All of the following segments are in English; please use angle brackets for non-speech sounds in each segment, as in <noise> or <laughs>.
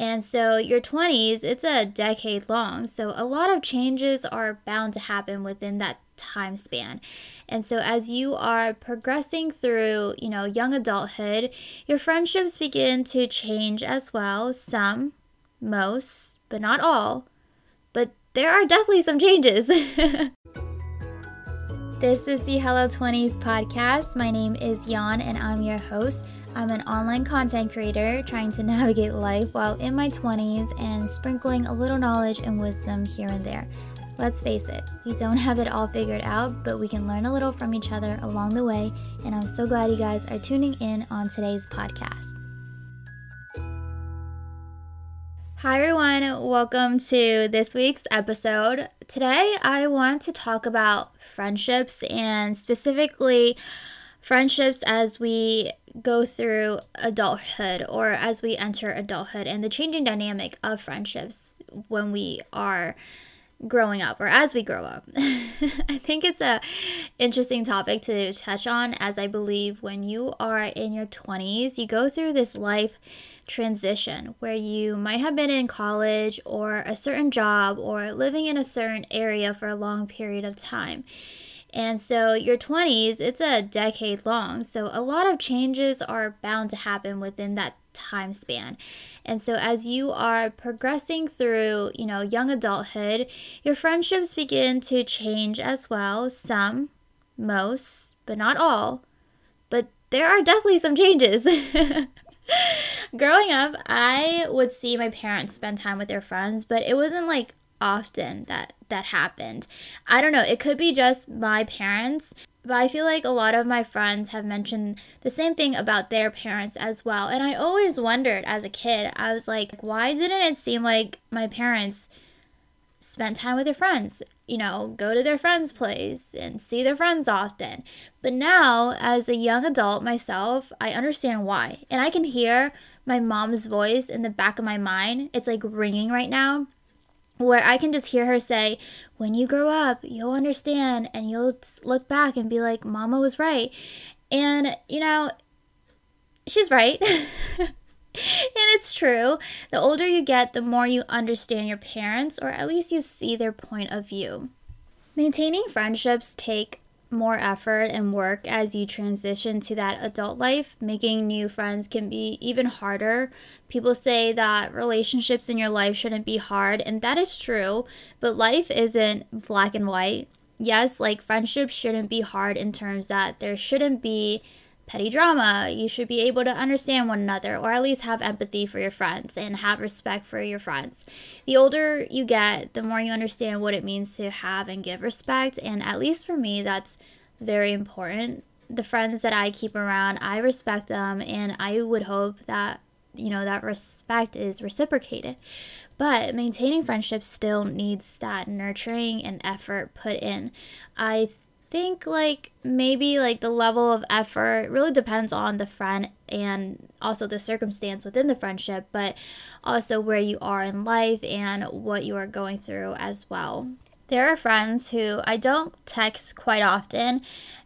And so your 20s, it's a decade long. So a lot of changes are bound to happen within that time span. And so as you are progressing through, you know, young adulthood, your friendships begin to change as well. Some, most, but not all. But there are definitely some changes. <laughs> this is the Hello 20s podcast. My name is Yuan and I'm your host. I'm an online content creator trying to <laughs> navigate life while in my 20s and sprinkling a little knowledge and wisdom here and there. Let's face it, we don't <laughs> have it all figured out, but we can learn a little from each other along the way, and I'm so glad you guys are tuning in on today's podcast. Hi, everyone. Welcome to this week's episode. Today, I want to talk about friendships and specifically friendships as we go through adulthood or as we enter adulthood and the changing dynamic of friendships when we are growing up or as we grow up. <laughs> I think it's a interesting topic to touch on as I believe when you are in your 20s, you go through this life transition where you might have been in college or a certain job or living in a certain area for a long period of time. And so your 20s, it's a decade long. So a lot of changes are bound to happen within that time span. And so as you are progressing through, you know, young adulthood, your friendships begin to change as well. Some, most, but not all. But there are definitely some changes. <laughs> Growing up, I would see my parents spend time with their friends, but it wasn't like often that that happened. I don't know, it could be just my parents, but I feel like a lot of my friends have mentioned the same thing about their parents as well. And I always wondered as a kid, I was like, why didn't it seem like my parents spent time with their friends? You know, go to their friends' place and see their friends often. But now, as a young adult myself, I understand why. And I can hear my mom's voice in the back of my mind. It's like ringing right now where I can just hear her say, When you grow up, you'll understand and you'll look back and be like, Mama was right. And, you know, she's right. <laughs> and it's true. The older you get, the more you understand your parents, or at least you see their point of view. Maintaining friendships take more effort and work as you transition to that adult life. Making new friends can be even harder. People say that relationships in your life shouldn't be hard, and that is true, but life isn't black and white. Yes, like friendships shouldn't be hard in terms that there shouldn't be petty drama. You should be able to understand one another or at least have empathy for your friends and have respect for your friends. The older you get, the more you understand what it means to have and give respect. And at least for me, that's very important. The friends that I keep around, I respect them and I would hope that you know that respect is reciprocated but maintaining friendships still needs that nurturing and effort put in i think like maybe like the level of effort really depends on the friend and also the circumstance within the friendship, but also where you are in life and what you are going through as well. There are friends who I don't text quite often,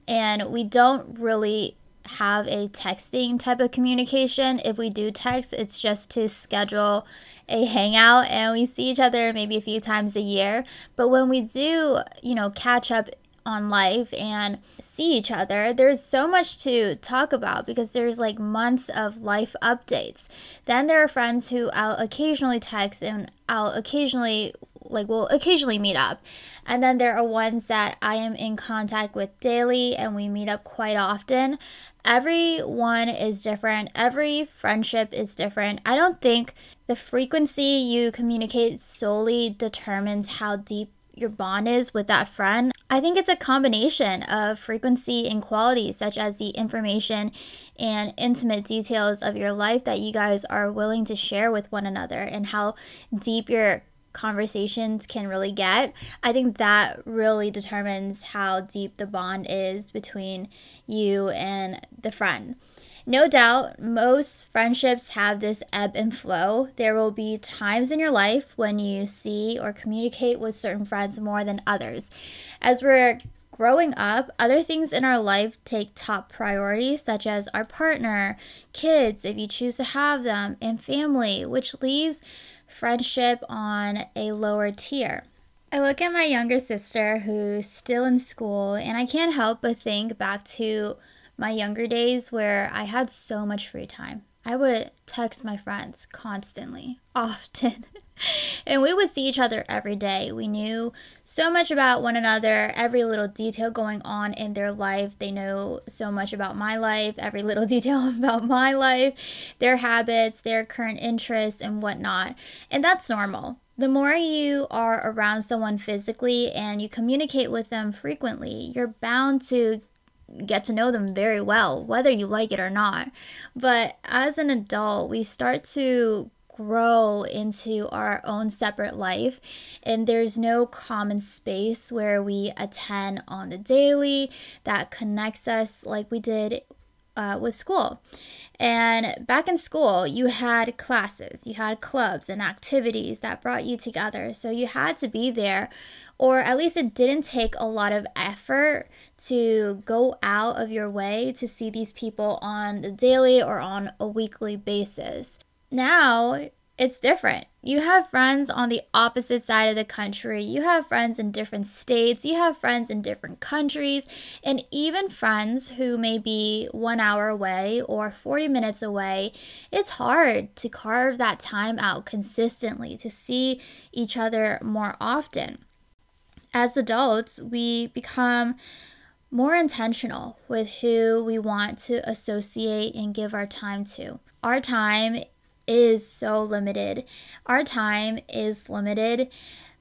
and we don't really have a texting type of communication. If we do text, it's just to schedule a hangout and we see each other maybe a few times a year. But when we do, you know, catch up on life and see each other, there's so much to talk about because there's like months of life updates. Then there are friends who I'll occasionally text and I'll occasionally like we'll occasionally meet up. And then there are ones that I am in contact with daily and we meet up quite often. Everyone is different. Every friendship is different. I don't think the frequency you communicate solely determines how deep your bond is with that friend. I think it's a combination of frequency and quality, such as the information and intimate details of your life that you guys are willing to share with one another and how deep your conversations can really get. I think that really determines how deep the bond is between you and the friend. No doubt, most friendships have this ebb and flow. There will be times in your life when you see or communicate with certain friends more than others. As we're growing up, other things in our life take top priority, such as our partner, kids, if you choose to have them, and family, which leaves friendship on a lower tier. I look at my younger sister who's still in school, and I can't help but think back to my younger days where I had so much free time. I would text my friends constantly, <laughs> often. and we would see each other every day. We knew so much about one another, every little detail going on in their life. They know so much about my life, every little <laughs> detail about my life, their habits, their current interests, and whatnot. And that's normal. The more you are around someone physically and you communicate with them frequently, you're bound to get to know them very well, whether you like it or not. But as an adult, we start to grow into our own separate life and there's no common space where we attend on the daily that connects us like we did uh, with school and back in school, you had classes, you had clubs and activities that brought you together. So you had to be there, or at least it didn't take a lot of effort to go out of your way to see these people on the daily or on a weekly basis. Now, it's different. You have friends on the opposite side of the country. You have friends in different states. You have friends in different countries. And even friends who may be one hour away or 40 minutes away. It's hard to carve that time out consistently to see each other more often. As adults, we become more intentional with who we want to associate and give our time to. Our time is so limited. Our time is limited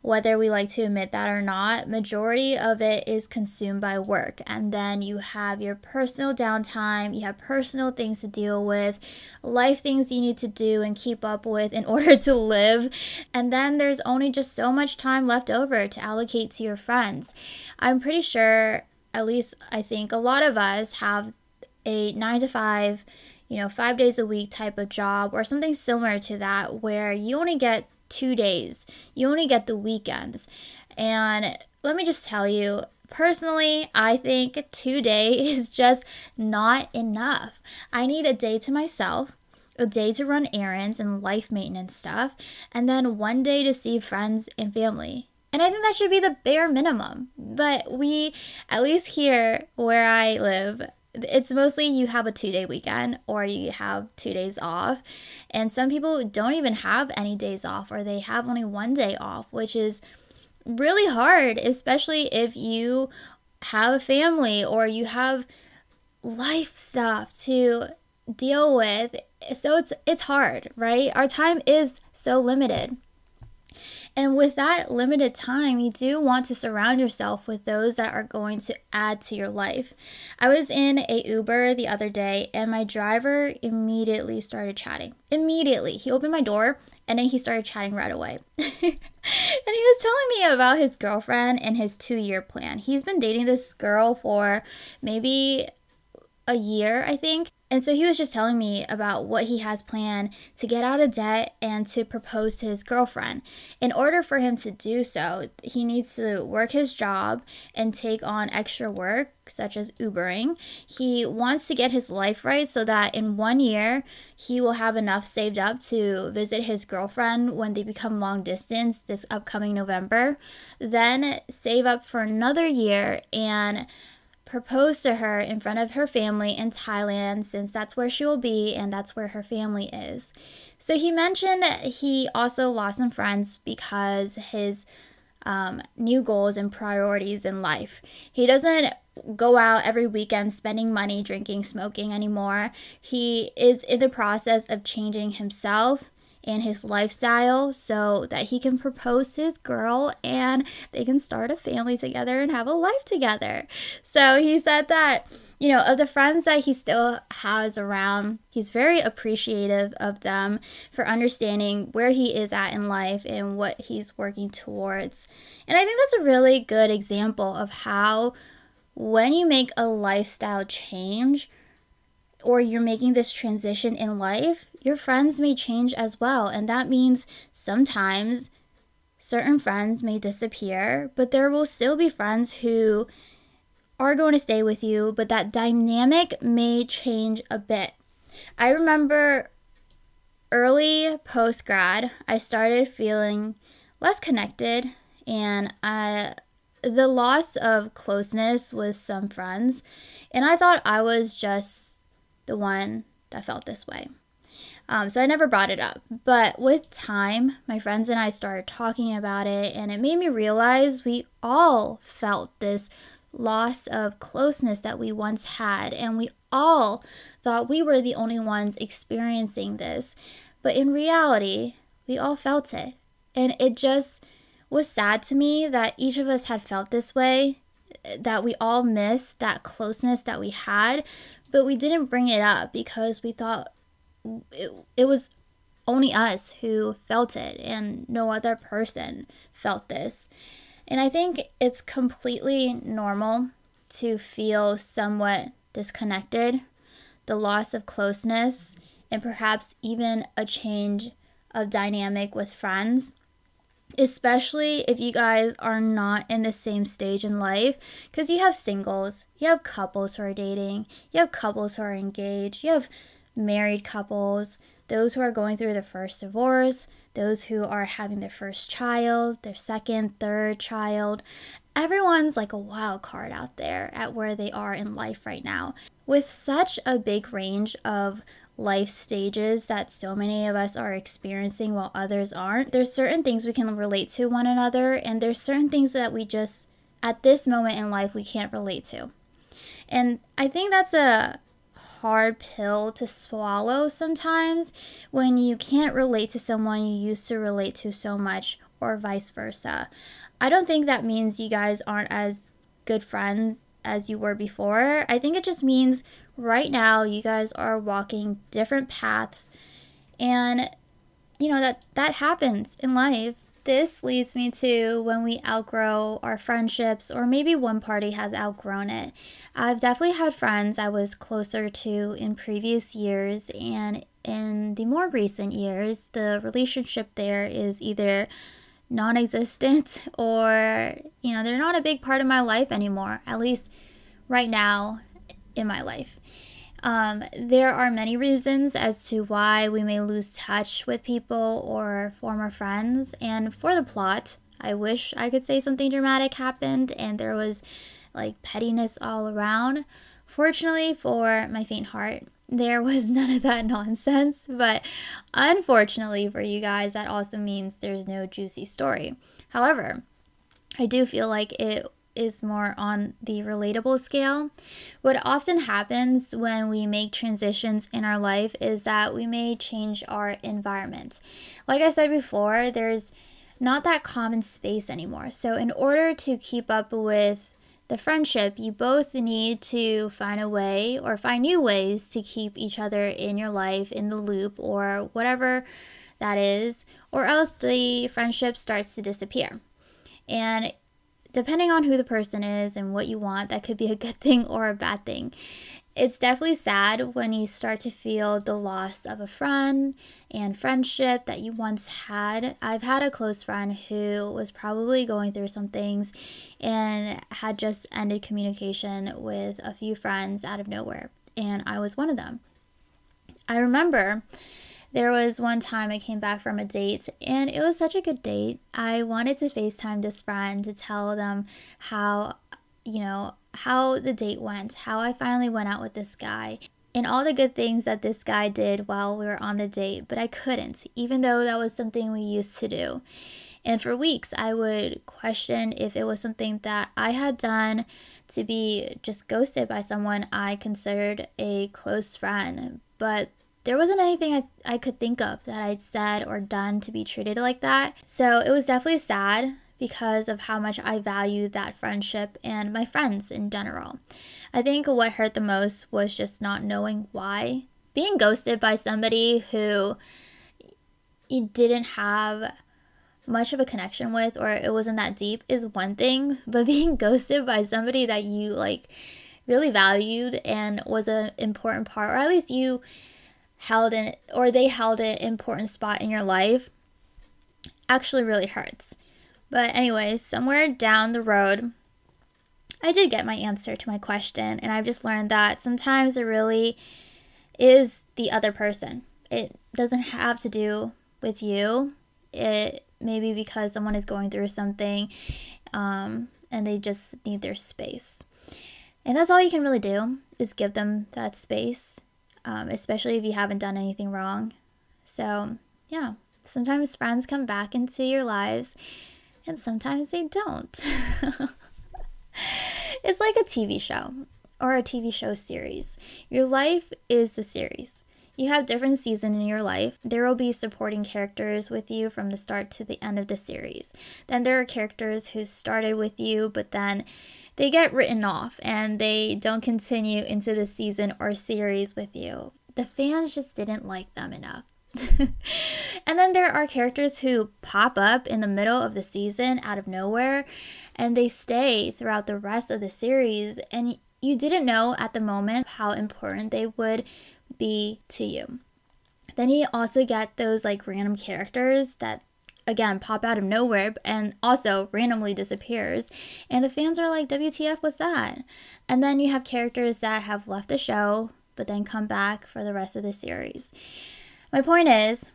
whether we like to admit that or not majority of it is consumed by work and then you have your personal downtime you have personal things to deal with life things you need to do and keep up with in <laughs> order to live and then there's only just so much time left over to allocate to your friends i'm pretty sure at least i think a lot of us have a 9 to 5 you know, five days a week type of job or something similar to that where you only get two days, you only get the weekends. And let me just tell you, personally, I think two <laughs> days is just not enough. I need a day to myself a day to run errands and life maintenance stuff, and then one day to see friends and family. And I think that should be the bare minimum. But we, at least here where I live, it's mostly you have a two day weekend or you have two days off. And some people don't even have any days off or they have only one day off, which is really hard, especially if you have a family or you have life stuff to deal with. So it's it's hard, right? Our time is so limited. And with that limited time, you do want to surround yourself with those that are going to add to your life. I was in a Uber the other day and my driver immediately started chatting. Immediately. He opened my door and then he started chatting right away. <laughs> and he was telling me about his girlfriend and his two year plan. He's been dating this girl for maybe a year, I think. And so he was just telling me about what he has planned to get out of debt and to propose to his girlfriend. In order for him to do so, he needs to work his job and take on extra work, such as Ubering. He wants to get his life right so that in one year, he will have enough saved up to visit his girlfriend when they become long distance this upcoming November. Then save up for another year and propose to her in front of her family in Thailand since that's where she will be and that's where her family is. So he mentioned he also lost some friends because his um, new goals and priorities in life. He doesn't go out every weekend spending money drinking, smoking anymore. He is in the process of changing himself and his lifestyle so that he can propose to his girl and they can start a family together and have a life together. So he said that you know, of the friends that he still has around, he's very appreciative of them for understanding where he is at in life and what he's working towards. And I think that's a really good example of how when you make a lifestyle change or you're making this transition in life, your friends may change as well. And that means sometimes certain friends may disappear, but there will still be friends who are going to stay with you, but that dynamic may change a bit. I remember early post grad, I started feeling less connected, and I, the loss of closeness with some friends, and I thought I was just the one that felt this way. Um, so I never brought it up. But with time, my friends and I started talking about it, and it made me realize we all felt this loss of closeness that we once had, and we all thought we were the only ones experiencing this. But in reality, we all felt it. And it just was sad to me that each of us had felt this way, that we all missed that closeness that we had, but we didn't bring it up because we thought it, it was only us who felt it and no other person felt this. And I think it's completely normal to feel somewhat disconnected, the loss of closeness, and perhaps even a change of dynamic with friends. Especially if you guys are not in the same stage in life, because you have singles, you have couples who are dating, you have couples who are engaged, you have married couples, those who are going through the first divorce, those who are having their first child, their second, third child. Everyone's like a wild card out there at where they are in life right now. With such a big range of life stages that so many of us are experiencing while others aren't, there's certain things we can relate to one another, and there's certain things that we just, at this moment in life, we can't relate to. And I think that's a hard pill to swallow sometimes when you can't relate to someone you used to relate to so much, or vice versa. I don't think that means you guys aren't as good friends as you were before. I think it just means right now you guys are walking different paths and you know that that happens in life this leads me to when we outgrow our friendships, or maybe one party has outgrown it. I've definitely had friends I was closer to in previous years, and in the more recent years, the relationship there is either non existent <laughs> or, you know, they're not a big part of my life anymore, at least right now in my life. Um, there are many reasons as to why we may lose touch with people or former friends. And for the plot, I wish I could say something dramatic happened and there was like pettiness all around. Fortunately for my faint heart, there was <laughs> none of that nonsense. But unfortunately for you guys, that also means there's no juicy story. However, I do feel like it is more on the relatable scale. What often happens when we make transitions in our life is that we may change our environment. Like I said before, there's not that common space anymore. So, in order to keep up with the friendship, you both need to find a way or find new ways to keep each other in your life, in the loop, or whatever that is, or else the friendship starts to disappear. And depending on who the person is and what you want, that could be a good <laughs> thing or a bad thing. It's definitely sad when you start to feel the loss of a friend and friendship that you once had. I've had a close friend who was probably going through some things and had just ended communication with a few friends out of nowhere, and I was one of them. I remember there was one time I came back from a date and it was such a good date. I wanted to FaceTime this friend to tell them how, you know, how the date went, how I finally went out with this guy, and all the good things that this guy did while we were on the date, but I couldn't, even though that was something we used to do. And for weeks, I would question if it was something that I had done to be just ghosted by someone I considered a close friend. But there wasn't anything I, I could think of that I'd said or done to be treated like that. So it was definitely sad because of how much I value that friendship and my friends in general. I think what hurt the most was just not knowing why. Being ghosted by somebody who you didn't have much of a connection with or it wasn't that deep is one thing, <laughs> but being ghosted by somebody that you like really valued and was an important part, or at least you held in or they held an important spot in your life actually really hurts. But anyways, somewhere down the road, I did get my answer to my question, and I've just learned that sometimes it really is the other person. It doesn't have to do with you. It maybe because someone is going through something um, and they just need their space. And that's all you can really do is give them that space, um, especially if you haven't done anything wrong. So, yeah, sometimes friends come back into your lives and sometimes they don't. <laughs> it's like a TV show or a TV show series. Your life is a series. You have different seasons in your life. There will be supporting characters with you from the start to the end of the series. Then there are characters who started with you, but then they get written off and they don't continue into the season or series with you. The fans just didn't like them enough. <laughs> and then there are characters who pop up in the middle of the season out of nowhere and they stay throughout the rest of the series and you didn't know at the moment how important they would be to you. Then you also get those like random characters that again pop out of nowhere and also randomly disappears and the fans are like WTF what's that? And then you have characters that have left the show but then come back for the rest of the series. My point is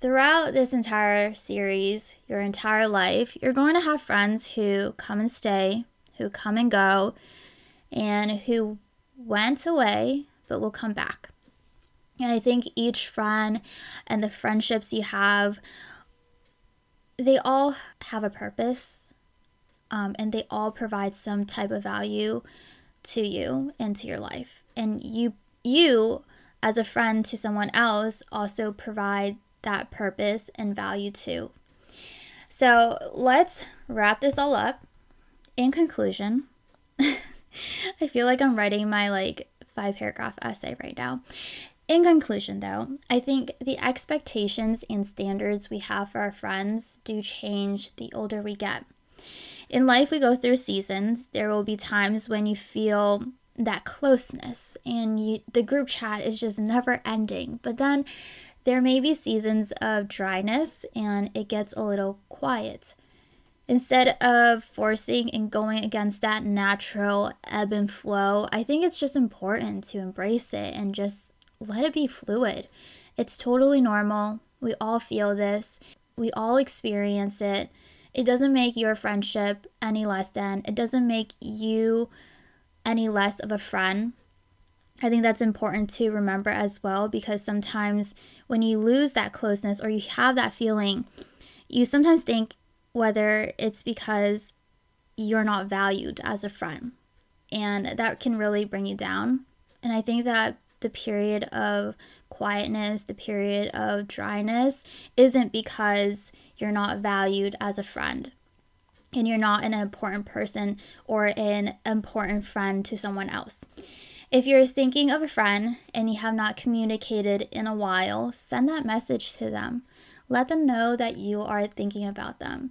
throughout this entire series, your entire life, you're going to have friends who come and stay, who come and go, and who went away but will come back. And I think each friend and the friendships you have, they all have a purpose um, and they all provide some type of value to you and to your life. And you, you as a friend to someone else, also provide that purpose and value too. So let's wrap this all up. In conclusion, <laughs> I feel like I'm writing my like five paragraph essay right now. In conclusion, though, I think the expectations and standards we have for our friends do change the older we get. In life, we go through seasons. There will be times when you feel that closeness and you, the group chat is just never ending. But then there may be seasons of dryness and it gets a little quiet. Instead of forcing and going against that natural ebb and flow, I think it's just important to embrace it and just let it be fluid. It's totally normal. We all feel this, we all experience it. It doesn't make your friendship any less than, it doesn't make you any less of a friend. I think that's important to remember as well because sometimes when you lose that closeness or you have that feeling, you sometimes think whether it's because you're not valued as a friend. And that can really bring you down. And I think that the period of quietness, the period of dryness, isn't because you're not valued as a friend and you're not an important person or an important friend to someone else. If you're thinking of a friend and you have not communicated in a while, send that message to them. Let them know that you are thinking about them.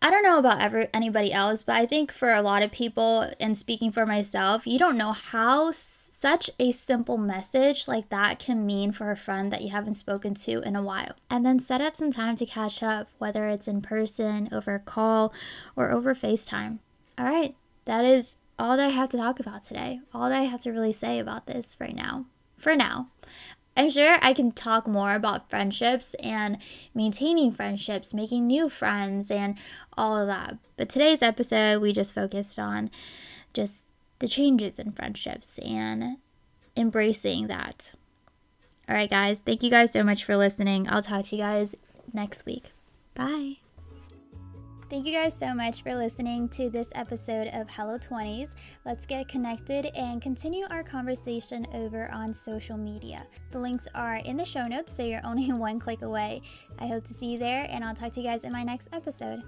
I don't know about ever anybody else, but I think for a lot of people, and speaking for myself, you don't know how such a simple message like that can mean for a friend that you haven't spoken to in a while. And then set up some time to catch up, whether it's in person, over a call, or over FaceTime. All right, that is all that I have to talk about today. All that I have to really say about this right now. For now. I'm sure I can talk more about friendships and maintaining friendships, making new friends, and all of that. But today's episode, we just focused on just the changes in friendships and embracing that. All right, guys. Thank you guys so much for listening. I'll talk to you guys next week. Bye. Thank you guys so much for listening to this episode of Hello 20s. Let's get connected and continue our conversation over on social media. The links are in the show notes, so you're only <laughs> one click away. I hope to see you there, and I'll talk to you guys in my next episode.